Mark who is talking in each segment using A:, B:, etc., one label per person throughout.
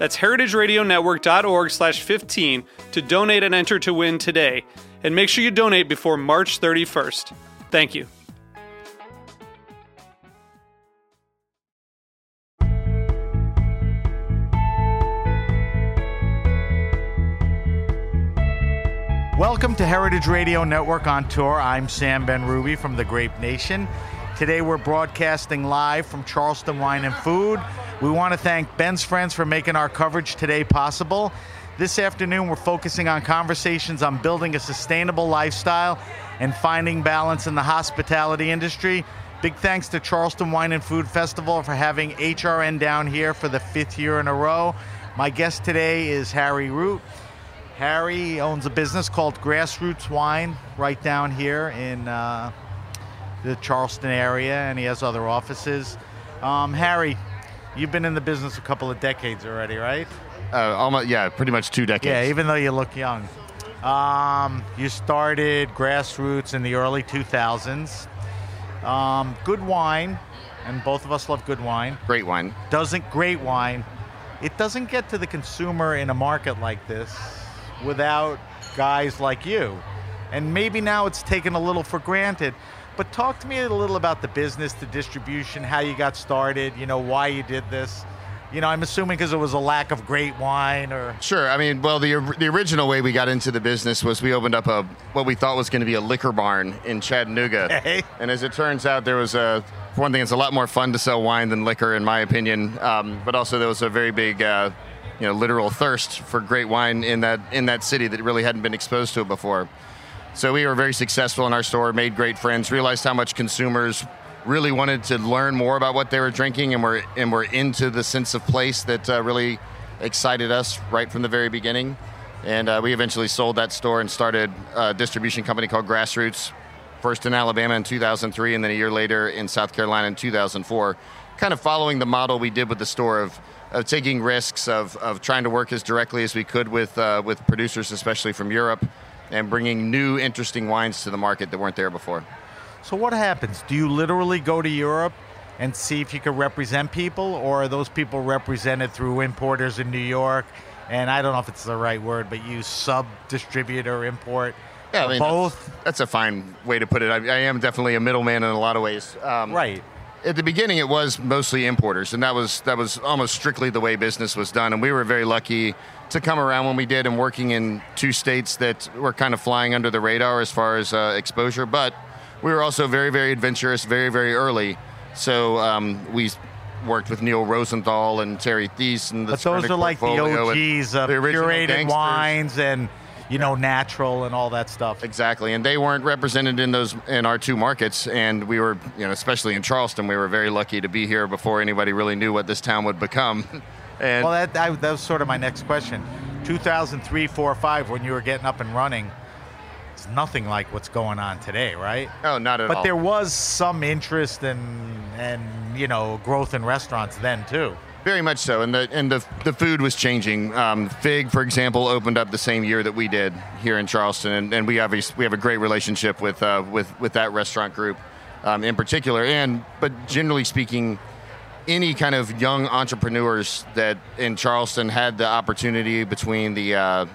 A: That's heritageradionetwork.org slash 15 to donate and enter to win today. And make sure you donate before March 31st. Thank you.
B: Welcome to Heritage Radio Network on tour. I'm Sam Benrubi from the Grape Nation. Today we're broadcasting live from Charleston Wine and Food. We want to thank Ben's Friends for making our coverage today possible. This afternoon we're focusing on conversations on building a sustainable lifestyle and finding balance in the hospitality industry. Big thanks to Charleston Wine and Food Festival for having HRN down here for the fifth year in a row. My guest today is Harry Root. Harry owns a business called Grassroots Wine right down here in uh, the Charleston area, and he has other offices. Um, Harry, you've been in the business a couple of decades already, right?
C: Uh, almost, yeah, pretty much two decades.
B: Yeah, even though you look young. Um, you started Grassroots in the early 2000s. Um, good wine, and both of us love good wine.
C: Great wine.
B: Doesn't great wine. It doesn't get to the consumer in a market like this without guys like you. And maybe now it's taken a little for granted. But talk to me a little about the business, the distribution, how you got started, you know, why you did this. You know, I'm assuming because it was a lack of great wine or.
C: Sure. I mean, well, the, the original way we got into the business was we opened up a what we thought was going to be a liquor barn in Chattanooga.
B: Hey.
C: And as it turns out, there was a, for one thing, it's a lot more fun to sell wine than liquor, in my opinion. Um, but also, there was a very big, uh, you know, literal thirst for great wine in that in that city that really hadn't been exposed to it before. So we were very successful in our store, made great friends, realized how much consumers really wanted to learn more about what they were drinking, and were and were into the sense of place that uh, really excited us right from the very beginning. And uh, we eventually sold that store and started a distribution company called Grassroots, first in Alabama in 2003, and then a year later in South Carolina in 2004. Kind of following the model we did with the store of, of taking risks, of, of trying to work as directly as we could with, uh, with producers, especially from Europe, and bringing new, interesting wines to the market that weren't there before.
B: So what happens? Do you literally go to Europe and see if you can represent people, or are those people represented through importers in New York? And I don't know if it's the right word, but you sub distributor import.
C: Yeah, I mean,
B: both.
C: That's, that's a fine way to put it. I, I am definitely a middleman in a lot of ways. Um,
B: Right.
C: At the beginning, it was mostly importers, and that was that was almost strictly the way business was done. And we were very lucky to come around when we did, and working in two states that were kind of flying under the radar as far as uh, exposure. But we were also very, very adventurous, very, very early. So um, we worked with Neil Rosenthal and Terry Theise, and the
B: But those are like the OGs of
C: the
B: curated
C: gangsters.
B: wines and you know natural and all that stuff.
C: Exactly, and they weren't represented in those in our two markets, and we were, you know, especially in Charleston, we were very lucky to be here before anybody really knew what this town would become. And
B: Well, that, that, that was sort of my next question. 2003, 4, 5, when you were getting up and running, it's nothing like what's going on today, right?
C: oh, not at
B: But
C: all.
B: But there was some interest and and you know growth in restaurants then too.
C: Very much so, and the and the the food was changing. Um, Fig, for example, opened up the same year that we did here in Charleston, and, and we obviously we have a great relationship with uh, with with that restaurant group um, in particular. And but generally speaking, any kind of young entrepreneurs that in Charleston had the opportunity between the uh,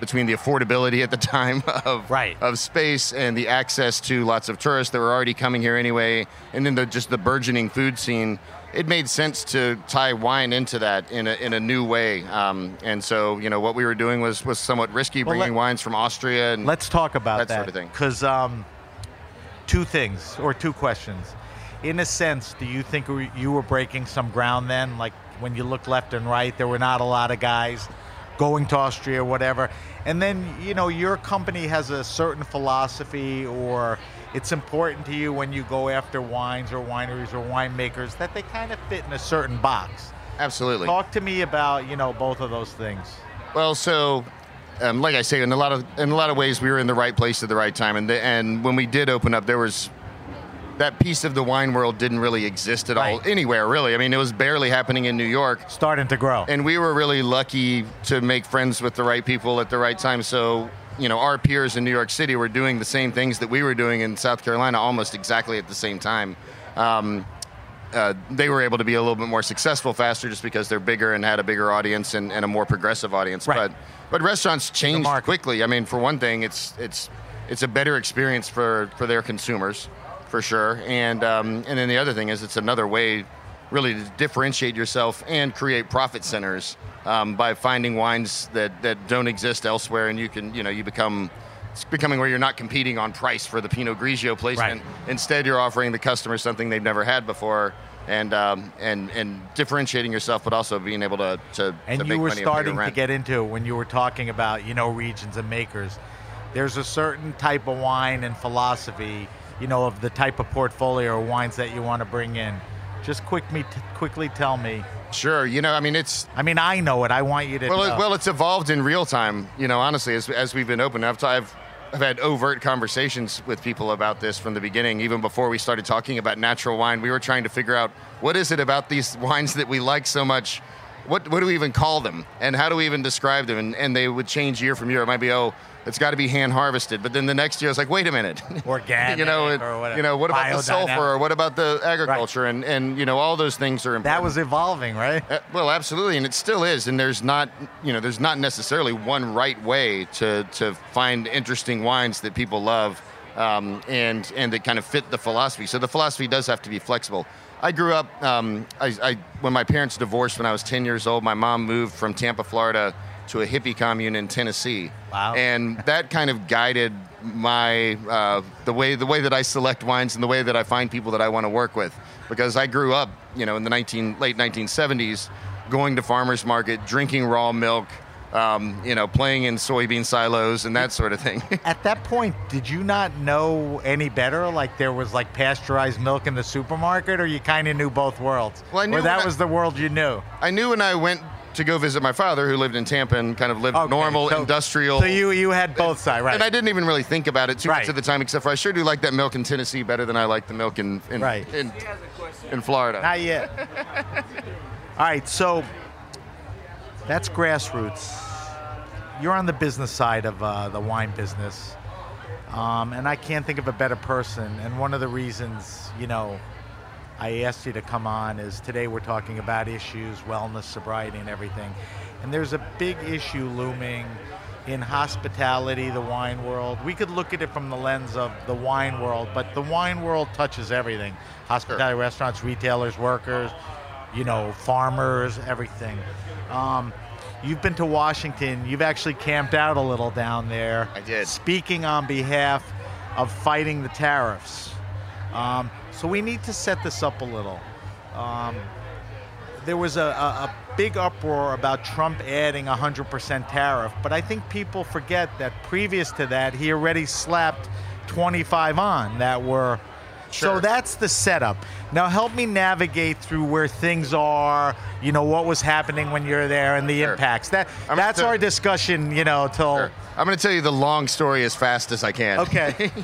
C: between the affordability at the time of
B: Right.
C: of space and the access to lots of tourists that were already coming here anyway, and then the, just the burgeoning food scene. It made sense to tie wine into that in a, in a new way. Um, and so, you know, what we were doing was was somewhat risky,
B: Well,
C: bringing
B: let-
C: wines from Austria. And
B: Let's talk about
C: That
B: that.
C: sort of thing.
B: Because um, two things or two questions. In a sense, do you think we- you were breaking some ground then? Like when you look left and right, there were not a lot of guys going to Austria or whatever. And then, you know, your company has a certain philosophy or it's important to you when you go after wines or wineries or winemakers that they kind of fit in a certain box.
C: absolutely.
B: Talk to me about, you know, both of those things.
C: Well, so um, like I say, in a lot of in a lot of ways, we were in the right place at the right time, and the, and when we did open up, there was that piece of the wine world didn't really exist at all anywhere really. I mean, it was barely happening in New York,
B: Starting to grow.
C: and we were really lucky to make friends with the right people at the right time. So. You know, our peers in New York City were doing the same things that we were doing in South Carolina almost exactly at the same time. Um, uh, they were able to be a little bit more successful faster just because they're bigger and had a bigger audience and, and a more progressive audience.
B: Right.
C: But but restaurants changed quickly. I mean, for one thing, it's it's it's a better experience for, for their consumers, for sure. And um, and then the other thing is it's another way, really, to differentiate yourself and create profit centers um, by finding wines that, that don't exist elsewhere, and you can you know you become. It's becoming where you're not competing on price for the Pinot Grigio placement.
B: Right.
C: Instead, you're offering the customer something they've never had before, and um, and and differentiating yourself, but also being able to to,
B: and
C: to
B: you
C: make
B: were
C: money and pay your
B: starting to get into when you were talking about you know regions and makers there's a certain type of wine and philosophy you know of the type of portfolio or wines that you want to bring in just quick me t- quickly tell me
C: Sure, you know, I mean, it's
B: i mean i know it i want you to
C: well,
B: know.
C: it, well, it's evolved in real time. You know, honestly, as, as we've been open, I've, I've I've had overt conversations with people about this from the beginning. Even before we started talking about natural wine, we were trying to figure out what is it about these wines that we like so much. What what do we even call them, and how do we even describe them? And, and they would change year from year. It might be oh. It's got to be hand harvested, but then the next year it's like, wait a minute,
B: Organic
C: you know, and-
B: or whatever.
C: you know, what about the sulfur, or what about the agriculture, and and you know, all those things are important.
B: that was evolving right
C: Uh, well, absolutely, and it still is. And there's not, you know, there's not necessarily one right way to to find interesting wines that people love, um, and and that kind of fit the philosophy. So the philosophy does have to be flexible. I grew up. Um, I, I when my parents divorced when I was 10 years old. My mom moved from Tampa, Florida, to a hippie commune in Tennessee.
B: Wow.
C: And that kind of guided my uh, the way the way that I select wines and the way that I find people that I want to work with. Because I grew up, you know, in the 19 late 1970s, going to farmers market, drinking raw milk, um, you know, playing in soybean silos and that sort of thing.
B: at that point did you not know any better like there was like pasteurized milk in the supermarket or you kind of knew both worlds
C: Well, I knew
B: or that
C: I-
B: was the world you knew
C: I knew when I went to go visit my father, who lived in Tampa and kind of lived
B: Okay,
C: normal,
B: so-
C: industrial.
B: So you you had both sides, right?
C: And I didn't even really think about it too
B: Right.
C: much at the time, except for I sure do like that milk in Tennessee better than I like the milk in in,
B: Right.
C: in, in Florida.
B: Not yet. All right, so that's grassroots. You're on the business side of uh, the wine business, um, and I can't think of a better person. And one of the reasons, you know, I asked you to come on is today we're talking about issues, wellness, sobriety, and everything. And there's a big issue looming in hospitality, the wine world. We could look at it from the lens of the wine world, but the wine world touches everything hospitality, restaurants, retailers, workers, you know, farmers, everything. Um, you've been to Washington, you've actually camped out a little down there.
C: I did.
B: Speaking on behalf of fighting the tariffs. Um, so we need to set this up a little. Um, there was a, a, a big uproar about Trump adding a 100% tariff, but I think people forget that previous to that, he already slapped 25 on that were. So that's the setup. Now help me navigate through where things are, you know, what was happening when you're there and the
C: Sure.
B: impacts. That
C: I'm
B: that's our discussion, you know, till
C: Sure. I'm going to tell you the long story as fast as I can.
B: Okay.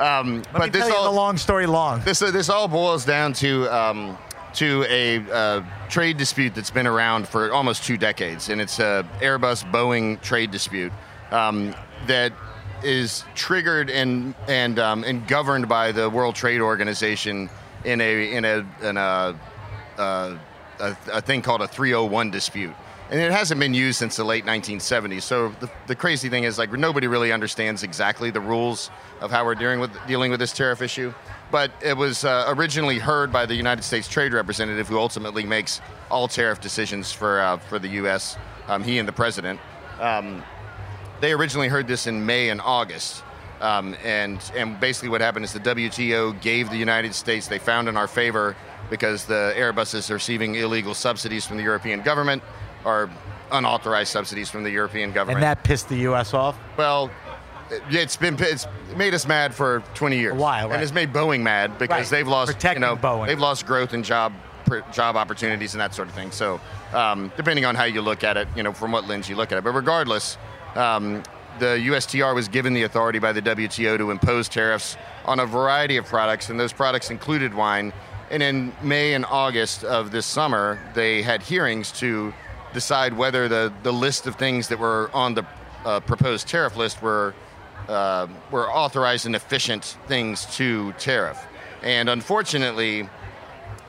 C: Um,
B: Let
C: but
B: me
C: this
B: tell you
C: all
B: the long story long.
C: this uh, this all boils down to um, to a uh, trade dispute that's been around for almost two decades, and it's a Airbus Boeing trade dispute um, that is triggered and and um, and governed by the World Trade Organization in a in a in a, uh, a, a thing called a 301 dispute. and it hasn't been used since the late 1970s. So the, the crazy thing is, like, nobody really understands exactly the rules of how we're dealing with dealing with this tariff issue. But it was uh, originally heard by the United States Trade Representative, who ultimately makes all tariff decisions for uh, for the U.S. Um, he and the president. Um, they originally heard this in May and August. Um, and and basically what happened is the WTO gave the United States they found in our favor because the Airbus is receiving illegal subsidies from the European government or unauthorized subsidies from the European government.
B: And that pissed the U.S. off.
C: Well, it's been it's made us mad for 20 years.
B: Why?
C: And it's made Boeing mad because
B: Right.
C: they've lost
B: Protecting
C: you know
B: Boeing.
C: they've lost growth and job pr- job opportunities and that sort of thing. So um, depending on how you look at it, you know, from what lens you look at it, but regardless. Um, the USTR was given the authority by the WTO to impose tariffs on a variety of products, and those products included wine. And in May and August of this summer, they had hearings to decide whether the, the list of things that were on the uh, proposed tariff list were uh, were authorized and efficient things to tariff. And unfortunately,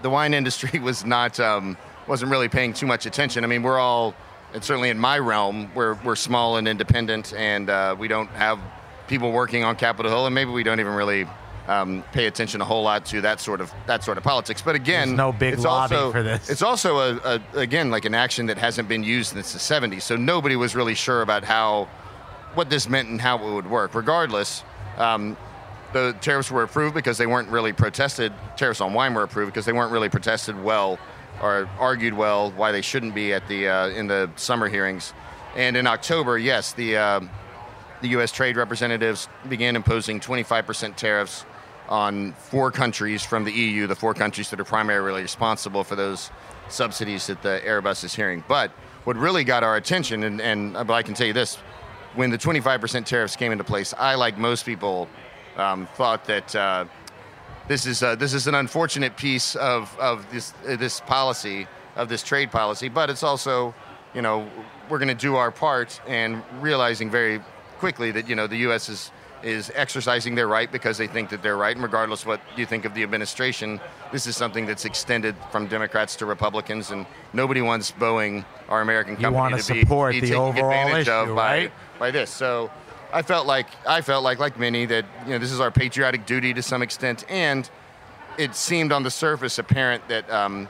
C: the wine industry was not um, wasn't really paying too much attention. I mean, we're all, and certainly in my realm, we're we're small and independent, and uh, we don't have people working on Capitol Hill, and maybe we don't even really. Um, pay attention a whole lot to that sort of that sort of politics, but again,
B: There's no big
C: it's
B: lobby
C: also,
B: for this.
C: It's also a, a again like an action that hasn't been used since the '70s, so nobody was really sure about how what this meant and how it would work. Regardless, um, the tariffs were approved because they weren't really protested. Tariffs on wine were approved because they weren't really protested well or argued well why they shouldn't be at the uh, in the summer hearings. And in October, yes, the uh, the U.S. trade representatives began imposing 25% tariffs on four countries from the EU, the four countries that are primarily responsible for those subsidies that the Airbus is hearing. But what really got our attention, and, and but I can tell you this, when the 25% tariffs came into place, I, like most people, um, thought that uh, this is uh, this is an unfortunate piece of of this uh, this policy of this trade policy, but it's also, you know, we're going to do our part and realizing very quickly that you know the U.S. is is exercising their right because they think that they're right, and regardless what you think of the administration, this is something that's extended from Democrats to Republicans, and nobody wants Boeing, our American company, to be,
B: support
C: be
B: the
C: taken
B: overall
C: advantage of
B: issue,
C: by
B: right?
C: by this. So I felt like I felt like like many that you know this is our patriotic duty to some extent, and it seemed on the surface apparent that um,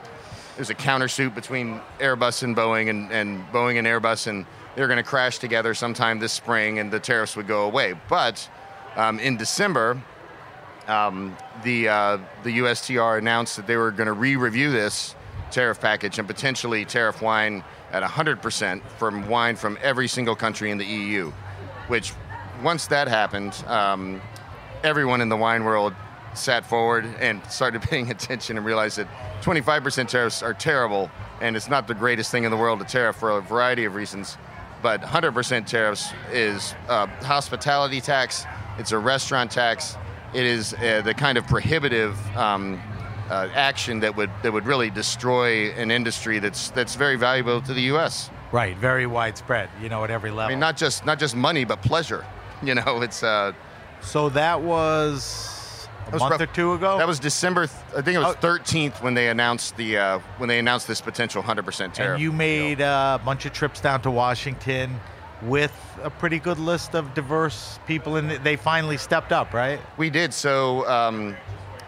C: there's a countersuit between Airbus and Boeing, and, and Boeing and Airbus, and they're going to crash together sometime this spring, and the tariffs would go away. But um, in December, um, the uh, the USTR announced that they were going to re-review this tariff package and potentially tariff wine at 100% from wine from every single country in the EU. Which, once that happened, um, everyone in the wine world sat forward and started paying attention and realized that 25% tariffs are terrible and it's not the greatest thing in the world to tariff for a variety of reasons. But 100% tariffs is a hospitality tax, it's a restaurant tax, it is uh, the kind of prohibitive um, uh, action that would that would really destroy an industry that's that's very valuable to the U.S.
B: Right, very widespread. You know, at every level.
C: I mean, not just not just money, but pleasure. You know, it's uh,
B: so that was a
C: was
B: month
C: rough.
B: or two ago.
C: that was December. th- I think it was
B: Oh.
C: 13th when they announced the uh, when they announced this potential 100% tariff.
B: and you made uh, a bunch of trips down to Washington with a pretty good list of diverse people, and they finally stepped up, right?
C: We did. So um,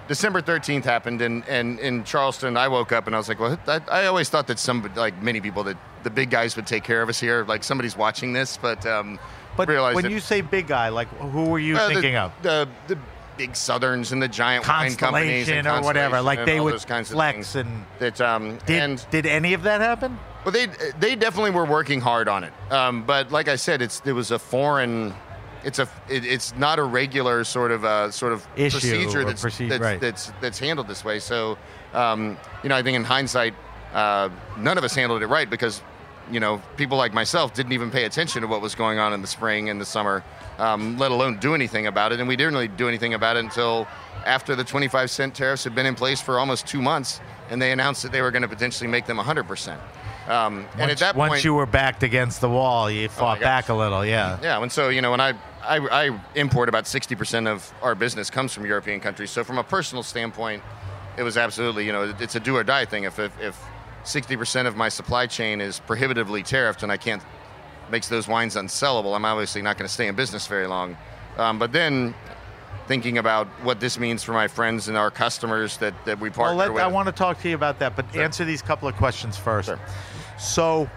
C: December 13th happened, and, and in Charleston, I woke up and I was like, well, I, I always thought that some, like many people, that the big guys would take care of us here. Like somebody's watching this, but um,
B: But when
C: that-
B: you say big guy, like who were you
C: the-
B: thinking of?
C: The, the big Southerns and the giant wine companies and
B: or whatever. Like they
C: all
B: would
C: those kinds
B: flex
C: things.
B: and
C: that um,
B: did
C: and
B: did any of that happen?
C: well, they they definitely were working hard on it. Um, but like I said, it's it was a foreign. It's a it, it's not a regular sort of uh, sort of
B: Issue
C: procedure that's
B: proce-
C: that's,
B: right.
C: that's that's handled this way. So um, you know, I think in hindsight, uh, none of us handled it right because you know people like myself didn't even pay attention to what was going on in the spring and the summer, um, let alone do anything about it. And we didn't really do anything about it until after the 25 cent tariffs had been in place for almost two months, and they announced that they were going to potentially make them 100 percent. Um, and at that point, once
B: you were backed against the wall, you fought
C: gosh.
B: back a little. Yeah.
C: yeah, and so you know, when I I, I import about sixty percent of our business comes from European countries. So from a personal standpoint, it was absolutely you know it's a do or die thing. If if, if 60% of my supply chain is prohibitively tariffed and I can't makes those wines unsellable, I'm obviously not going to stay in business very long. Um, but then thinking about what this means for my friends and our customers that, that we partner
B: well, let,
C: with.
B: I want to talk to you about that, but
C: Sure.
B: answer these couple of questions first.
C: Sure.
B: So,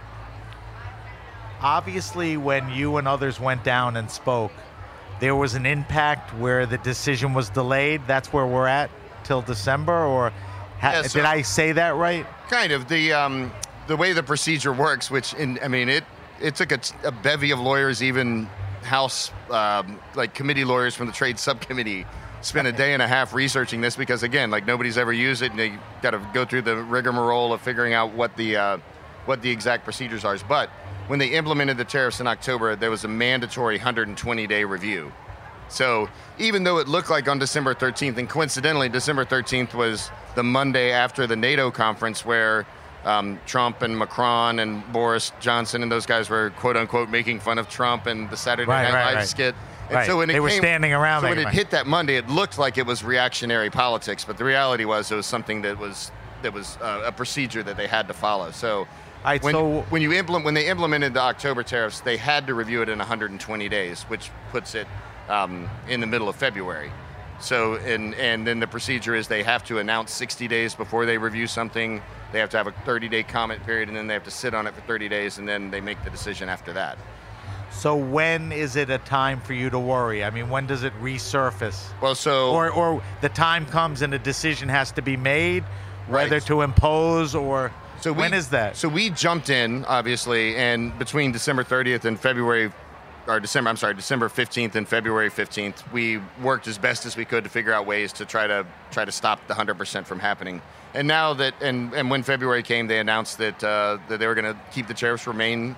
B: obviously, when you and others went down and spoke, there was an impact where the decision was delayed. That's where we're at till December, or ha-
C: Yeah, so-
B: did I say that right?
C: kind of the um, the way the procedure works, which in, I mean it it took a, a bevy of lawyers, even House um, like committee lawyers from the trade subcommittee, spent a day and a half researching this because again, like nobody's ever used it, and they got to go through the rigmarole of figuring out what the uh, what the exact procedures are. But when they implemented the tariffs in October, there was a mandatory 120 day review. So even though it looked like on December 13th, and coincidentally, December 13th was the Monday after the NATO conference where um, Trump and Macron and Boris Johnson and those guys were quote unquote making fun of Trump and the Saturday
B: Right,
C: Night
B: right,
C: Live
B: right.
C: skit. And
B: Right.
C: so when it
B: They were
C: came-
B: standing around
C: So when it hit that Monday, it looked like it was reactionary politics, but the reality was it was something that was that was uh, a procedure that they had to follow. So. when,
B: so-
C: when you implement when they implemented the October tariffs, they had to review it in 120 days, which puts it um, in the middle of February. So and and then the procedure is they have to announce 60 days before they review something. They have to have a 30-day comment period, and then they have to sit on it for 30 days, and then they make the decision after that.
B: So when is it a time for you to worry? I mean, when does it resurface?
C: Well, so
B: Or, or the time comes and a decision has to be made, whether
C: Right.
B: to impose or.
C: So we,
B: when is that?
C: So we jumped in, obviously, and between December 30th and February, or December, I'm sorry, December 15th and February 15th, we worked as best as we could to figure out ways to try to try to stop the 100% from happening. And now that, and, and when February came, they announced that uh, that they were going to keep the tariffs remain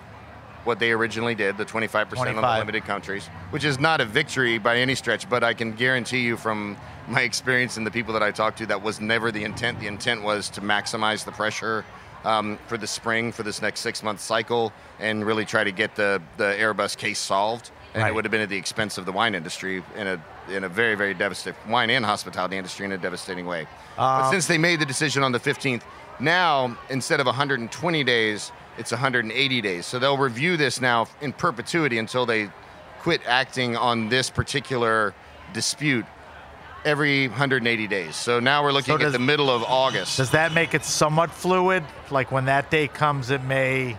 C: what they originally did, the 25% on the limited countries, which is not a victory by any stretch, but I can guarantee you from my experience and the people that I talked to, that was never the intent. The intent was to maximize the pressure um, for the spring, for this next six month cycle, and really try to get the, the Airbus case solved. And
B: Right.
C: it would have been at the expense of the wine industry in a in a very very devastating wine and hospitality industry in a devastating way. but
B: Um,
C: since they made the decision on the 15th, now instead of 120 days, it's 180 days. So they'll review this now in perpetuity until they quit acting on this particular dispute every 180 days. So now we're looking
B: does-
C: at the middle of August.
B: Does that make it somewhat fluid? Like when that day comes, it may.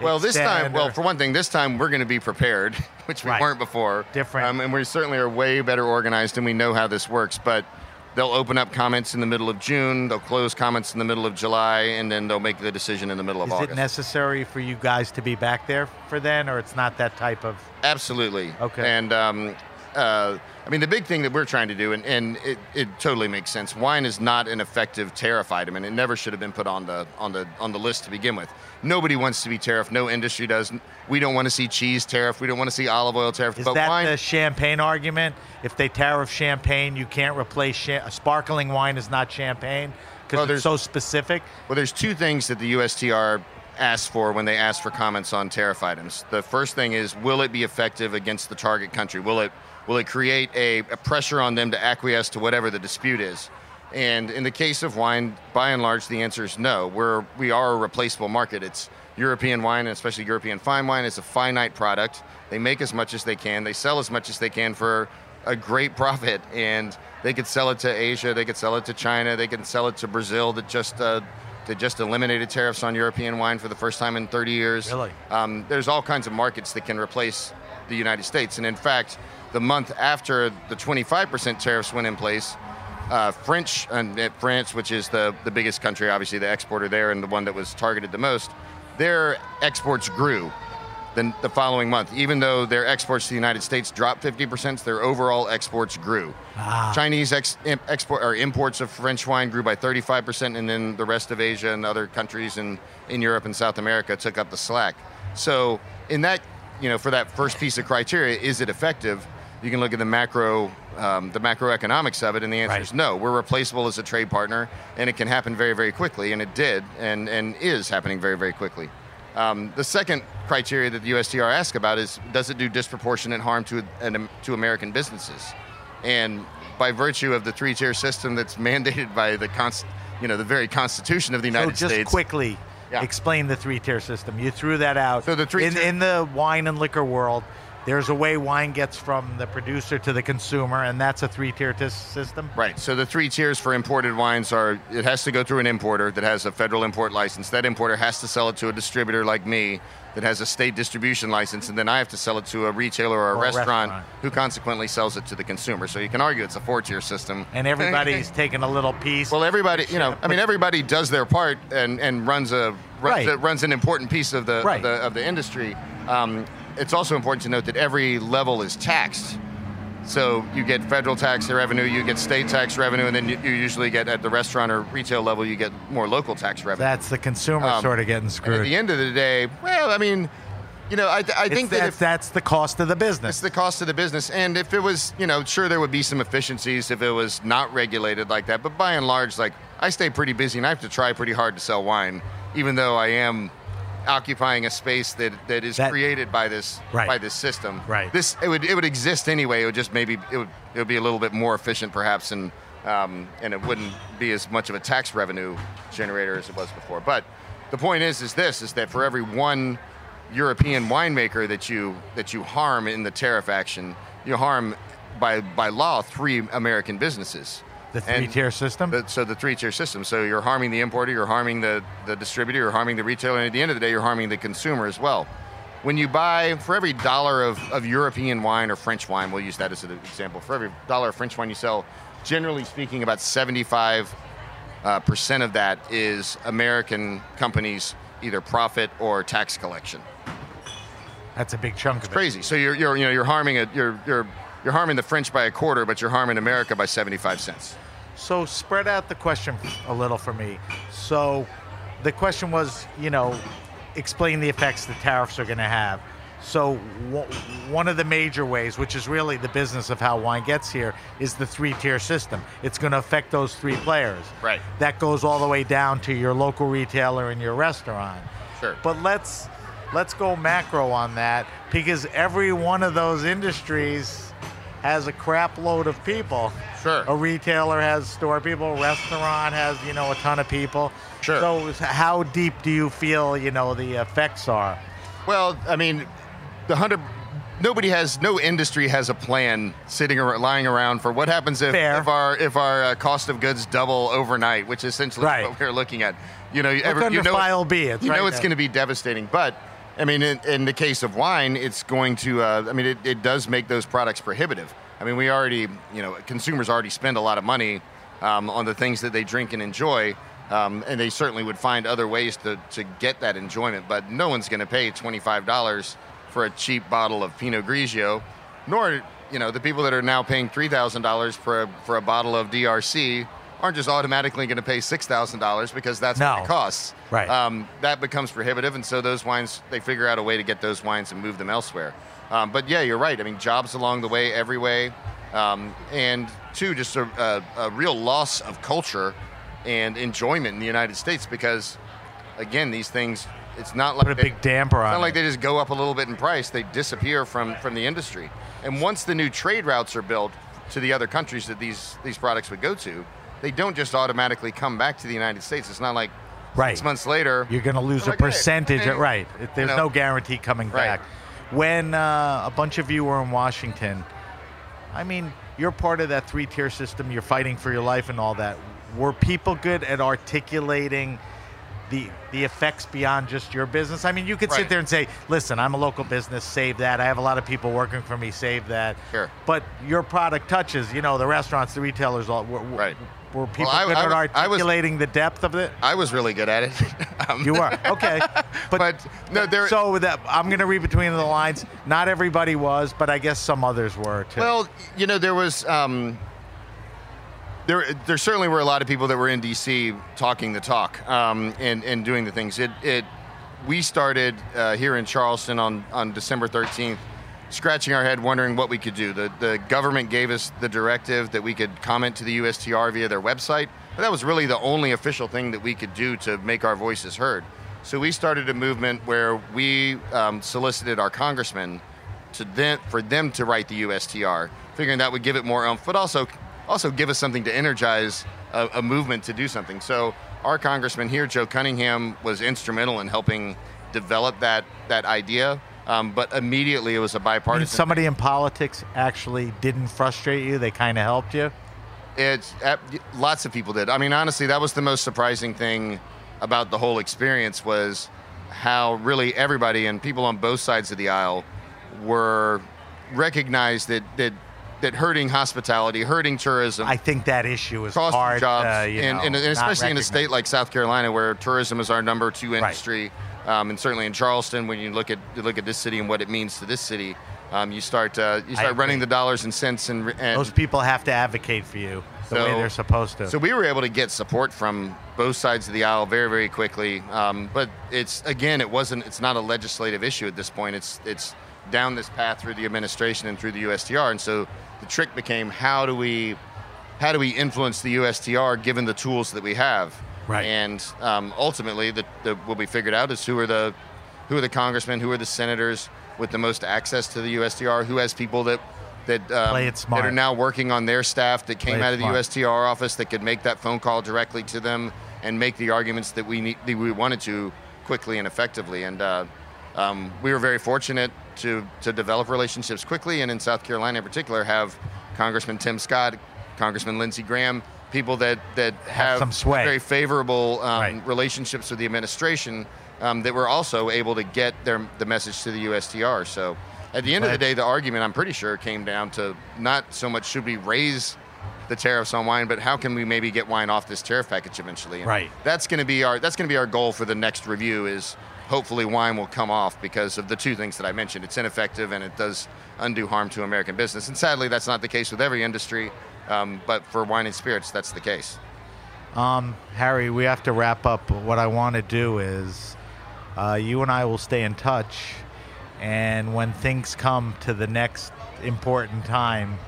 C: Well, this time,
B: extend
C: well, for one thing, this time we're going to be prepared, which we
B: Right.
C: weren't before.
B: Different.
C: Um, and we certainly are way better organized and we know how this works. But they'll open up comments in the middle of June, they'll close comments in the middle of July, and then they'll make the decision in the middle of
B: is
C: August.
B: Is it necessary for you guys to be back there for then, or it's not that type of?
C: Absolutely.
B: Okay.
C: And um, uh, I mean, the big thing that we're trying to do, and, and it, it totally makes sense. Wine is not an effective tariff item, and it never should have been put on the on the on the list to begin with. Nobody wants to be tariffed. No industry does. We don't want to see cheese tariff. We don't want to see olive oil tariff.
B: Is
C: but
B: that
C: wine,
B: the champagne argument? If they tariff champagne, you can't replace cha- sparkling wine is not champagne because
C: Well,
B: it's so specific.
C: Well, there's two things that the USTR asked for when they asked for comments on tariff items. The first thing is, will it be effective against the target country? Will it will it create a, a pressure on them to acquiesce to whatever the dispute is? And in the case of wine, by and large, the answer is no. We're we are a replaceable market. It's European wine, and especially European fine wine, is a finite product. They make as much as they can. They sell as much as they can for a great profit, and they could sell it to Asia. They could sell it to China. They can sell it to Brazil that just uh, that just eliminated tariffs on European wine for the first time in 30 years.
B: Really?
C: Um, there's all kinds of markets that can replace the United States, and in fact, the month after the 25% tariffs went in place, uh, French and uh, France, which is the the biggest country, obviously the exporter there, and the one that was targeted the most, their exports grew. The, the following month, even though their exports to the United States dropped 50%, their overall exports grew.
B: Ah.
C: Chinese ex, export or imports of French wine grew by 35%, and then the rest of Asia and other countries in, in Europe and South America took up the slack. So, in that, you know, for that first piece of criteria, is it effective? You can look at the macro, um, the macroeconomics of it, and the answer
B: Right.
C: is no. We're replaceable as a trade partner, and it can happen very, very quickly, and it did, and and is happening very, very quickly. Um, the second criteria that the USTR asked about is does it do disproportionate harm to an, to American businesses? And by virtue of the three-tier system that's mandated by the const, you know the very Constitution of the United
B: so just
C: States,
B: quickly,
C: Yeah.
B: Explain the three-tier system. You threw that out.
C: So the three
B: in, in the wine and liquor world, there's a way wine gets from the producer to the consumer, and that's a three-tier tis- system.
C: Right. So the three tiers for imported wines are it has to go through an importer that has a federal import license. That importer has to sell it to a distributor like me that has a state distribution license, and then I have to sell it to a retailer or a,
B: Or a
C: restaurant,
B: restaurant.
C: who consequently sells it to the consumer. So you can argue it's a four tier system.
B: And everybody's taking a little piece.
C: Well, everybody, you know, I mean, everybody does their part and, and runs a runs,
B: Right.
C: runs an important piece of the,
B: Right.
C: of the of the industry. Um, it's also important to note that every level is taxed. So you get federal tax revenue, you get state tax revenue, and then you, you usually get at the restaurant or retail level, you get more local tax revenue.
B: that's the consumer
C: Um,
B: sort of getting
C: screwed. at the end of the day, well, I mean, you know, I, I think that if,
B: that's the cost of the business.
C: it's the cost of the business. And if it was, you know, sure there would be some efficiencies if it was not regulated like that. But by and large, like I stay pretty busy and I have to try pretty hard to sell wine, even though I am occupying a space that, that is
B: That-
C: created by this
B: Right.
C: by this system.
B: Right.
C: This it would it would exist anyway. It would just maybe it would it would be a little bit more efficient perhaps and um, and it wouldn't be as much of a tax revenue generator as it was before. But the point is is this is that for every one European winemaker that you that you harm in the tariff action, you harm by by law three American businesses.
B: The
C: And
B: three-tier system.
C: the- so the three-tier system. So you're harming the importer, you're harming the, the distributor, you're harming the retailer, and at the end of the day, you're harming the consumer as well. When you buy, for every dollar of, of European wine or French wine, we'll use that as an example, for every dollar of French wine you sell, generally speaking, about 75 uh, percent of that is American companies' either profit or tax collection.
B: that's a big chunk of it.
C: It's crazy. So you're, you're you know you're harming a, you're you're you're harming the French by a quarter, but you're harming America by 75 cents.
B: So spread out the question a little for me. So the question was, you know, explain the effects the tariffs are going to have. So w- one of the major ways, which is really the business of how wine gets here, is the three-tier system. It's going to affect those three players.
C: Right.
B: That goes all the way down to your local retailer and your restaurant.
C: Sure.
B: But let's let's go macro on that because every one of those industries has a crap load of people.
C: Sure.
B: A retailer has store people, a restaurant has, you know, a ton of people.
C: Sure.
B: So how deep do you feel, you know, the effects are?
C: Well, I mean, the hundred. Nobody has, no industry has a plan sitting or lying around for what happens if, if our if our uh, cost of goods double overnight, which is essentially
B: Right.
C: what we're looking at. You know, every, you know,
B: file B. It's
C: you
B: right
C: know it's going to be devastating. But I mean, in, in the case of wine, it's going to. Uh, I mean, it, it does make those products prohibitive. I mean, we already, you know, consumers already spend a lot of money um, on the things that they drink and enjoy. Um, and they certainly would find other ways to, to get that enjoyment, but no one's going to pay $25 for a cheap bottle of Pinot Grigio, nor, you know, the people that are now paying $3,000 for a, for a bottle of DRC aren't just automatically going to pay $6,000 because that's
B: No.
C: what it costs.
B: Right.
C: Um, that becomes prohibitive, and so those wines, they figure out a way to get those wines and move them elsewhere. Um, but yeah, you're right. I mean, jobs along the way, every way. Um, and two, just a, a, a real loss of culture and enjoyment in the United States because, again, these things, it's not like
B: Put a
C: they-
B: big damper
C: it's
B: on
C: not like they just go up a little bit in price; they disappear from from the industry. And once the new trade routes are built to the other countries that these these products would go to, they don't just automatically come back to the United States. It's not like
B: Right.
C: six months later
B: You're going to lose
C: They're
B: a
C: like,
B: percentage.
C: hey,
B: right. There's
C: you know.
B: no guarantee coming
C: Right.
B: back. When uh, a bunch of you were in Washington, I mean, you're part of that three tier system. You're fighting for your life and all that. Were people good at articulating the the effects beyond just your business? I mean, you could sit there and say, "Listen, I'm a local business. Save that. I have a lot of people working for me. Save that."
C: Sure.
B: But your product touches, you know, the restaurants, the retailers. All were, were-
C: Right.
B: Were people
C: I-
B: good
C: I
B: at
C: was- I was-
B: articulating the depth of it?
C: I was really good at it. Um,
B: You were okay,
C: but no, there.
B: so that I'm going to read between the lines. Not everybody was, but I guess some others were too.
C: Well, you know, there was um, there there certainly were a lot of people that were in D.C. talking the talk um, and and doing the things. It it we started uh, here in Charleston on on December 13th, scratching our head, wondering what we could do. The the government gave us the directive that we could comment to the USTR via their website, but that was really the only official thing that we could do to make our voices heard. So we started a movement where we um, solicited our congressmen to them for them to write the USTR, figuring that would give it more oomph, but also also give us something to energize a, a movement to do something. So our congressman here, Joe Cunningham, was instrumental in helping develop that that idea. Um, but immediately it was a
B: I mean,
C: bipartisan.
B: somebody in politics actually didn't frustrate you. They kind of helped you.
C: It's uh, lots of people did. I mean, honestly, that was the most surprising thing about the whole experience was how really everybody and people on both sides of the aisle were recognized that that that hurting hospitality, hurting tourism,
B: I think that issue is
C: cost
B: hard,
C: jobs,
B: uh,
C: and,
B: know,
C: and, and especially in a state like South Carolina, where tourism is our number two industry, um, and certainly in Charleston, when you look at you look at this city and what it means to this city, um, you start uh, you start running the dollars and cents, and, and
B: Those people have to advocate for you the way they're supposed to.
C: so we were able to get support from both sides of the aisle very, very quickly. Um, but it's again, it wasn't. It's not a legislative issue at this point. It's it's down this path through the administration and through the USTR. And so the trick became how do we how do we influence the USTR given the tools that we have?
B: Right.
C: And um, ultimately, the, the, what we figured out is who are the who are the congressmen, who are the senators with the most access to the USTR, who has people that that um, that are now working on their staff that came
B: Play
C: out of the
B: smart.
C: USTR office that could make that phone call directly to them and make the arguments that we need, that we wanted to quickly and effectively. And uh, um, we were very fortunate to to develop relationships quickly, and in South Carolina in particular, have Congressman Tim Scott, Congressman Lindsey Graham, people that that have,
B: some sway.
C: very favorable um,
B: Right.
C: relationships with the administration um, that were also able to get their the message to the USTR. So. At the end of the day, the argument, I'm pretty sure, came down to not so much should we raise the tariffs on wine, but how can we maybe get wine off this tariff package eventually? And
B: Right.
C: That's going to be our that's going to be our goal for the next review. Is hopefully wine will come off because of the two things that I mentioned. It's ineffective and it does undue harm to American business. And sadly, that's not the case with every industry. Um, but for wine and spirits, that's the case.
B: Um, Harry, we have to wrap up. What I want to do is, uh, you and I will stay in touch, and when things come to the next important time,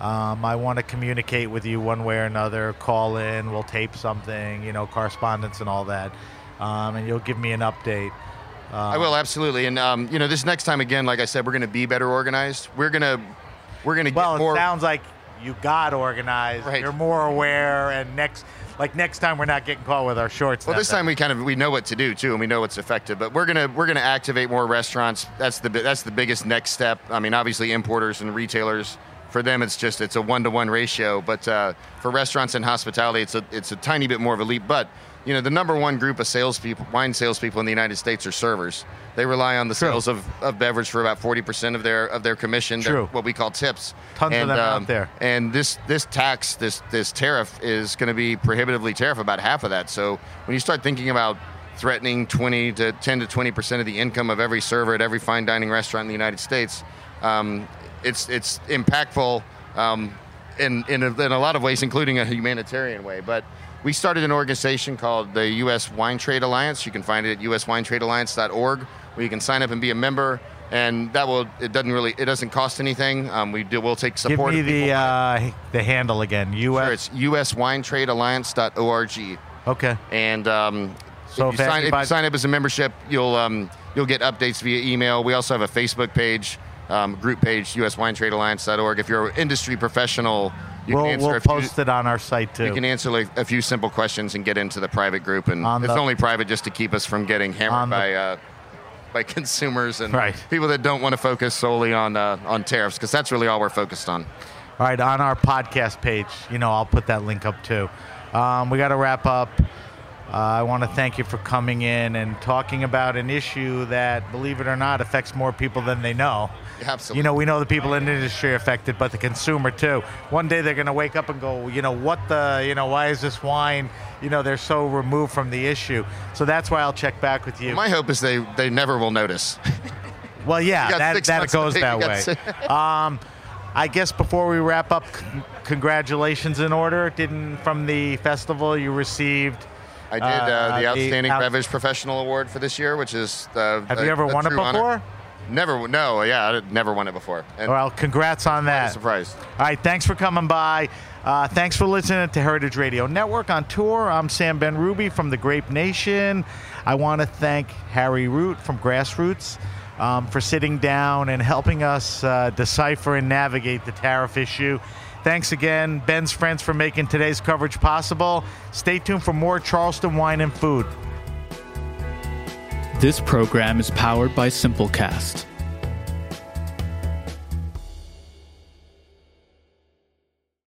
B: um, I want to communicate with you one way or another. Call in, we'll tape something, you know, correspondence and all that, um, and you'll give me an update.
C: I will absolutely. And um, you know, this next time again, like I said, we're going to be better organized. We're gonna we're gonna
B: Well,
C: get more.
B: Well it sounds like you got organized.
C: Right.
B: You're more aware, and next, like next time, we're not getting caught with our shorts.
C: Well, this time we kind of we know what to do too, and we know what's effective. But we're gonna we're gonna activate more restaurants. That's the that's the biggest next step. I mean, obviously importers and retailers. For them, it's just it's a one to one ratio. But uh, for restaurants and hospitality, it's a it's a tiny bit more of a leap. But you know, the number one group of salespeople, wine salespeople in the United States are servers. They rely on the
B: True.
C: sales of, of beverage for about forty percent of their of their commission.
B: True.
C: what we call tips.
B: Tons of
C: and, um,
B: them out there.
C: And this this tax, this this tariff is going to be prohibitively tariff about half of that. So when you start thinking about threatening 20 to 10 to 20 percent of the income of every server at every fine dining restaurant in the United States, um, it's it's impactful um, in in a, in a lot of ways, including a humanitarian way. But we started an organization called the U.S. Wine Trade Alliance. You can find it at uswinetradealliance.org, where you can sign up and be a member. And that will it doesn't really it doesn't cost anything. Um, we do we'll take support. Give me
B: the uh, the handle again. U.S.
C: Sure, it's uswinetradealliance.org.
B: okay.
C: And um,
B: So
C: if,
B: if
C: you sign, if you sign up as a membership, you'll um, you'll get updates via email. We also have a Facebook page, um, group page, uswinetradealliance.org. If you're an industry professional, you
B: We'll,
C: can answer
B: we'll
C: few,
B: post it on our site too.
C: you can answer like a few simple questions and get into the private group. And
B: On
C: it's
B: the-
C: only private just to keep us from getting hammered
B: the-
C: by. Uh, by consumers and
B: Right.
C: people that don't want to focus solely on uh, on tariffs, because that's really all we're focused on.
B: All right, on our podcast page, you know, I'll put that link up too. Um, we got to wrap up. Uh, I want to thank you for coming in and talking about an issue that, believe it or not, affects more people than they know.
C: Absolutely.
B: You know, we know the people in the industry are affected, but the consumer too. One day they're going to wake up and go, you know, what the, you know, why is this wine? You know, they're so removed from the issue. So that's why I'll check back with you.
C: My hope is they they never will notice.
B: Well, yeah, that, that goes that way. um, I guess before we wrap up, c- congratulations in order. Didn't from the festival you received?
C: I did uh,
B: Uh,
C: the Outstanding
B: out-
C: Beverage Professional Award for this year, which is uh,
B: Have
C: a-
B: you ever won it
C: true honor. Never. No. Yeah, I never won it before. And
B: Well, congrats on that.
C: surprised.
B: All right, thanks for coming by. Uh, thanks for listening to Heritage Radio Network on tour. I'm Sam Benrubi from the Grape Nation. I want to thank Harry Root from Grassroots um, for sitting down and helping us uh, decipher and navigate the tariff issue. Thanks again, Ben's friends, for making today's coverage possible. Stay tuned for more Charleston wine and food.
D: This program is powered by Simplecast.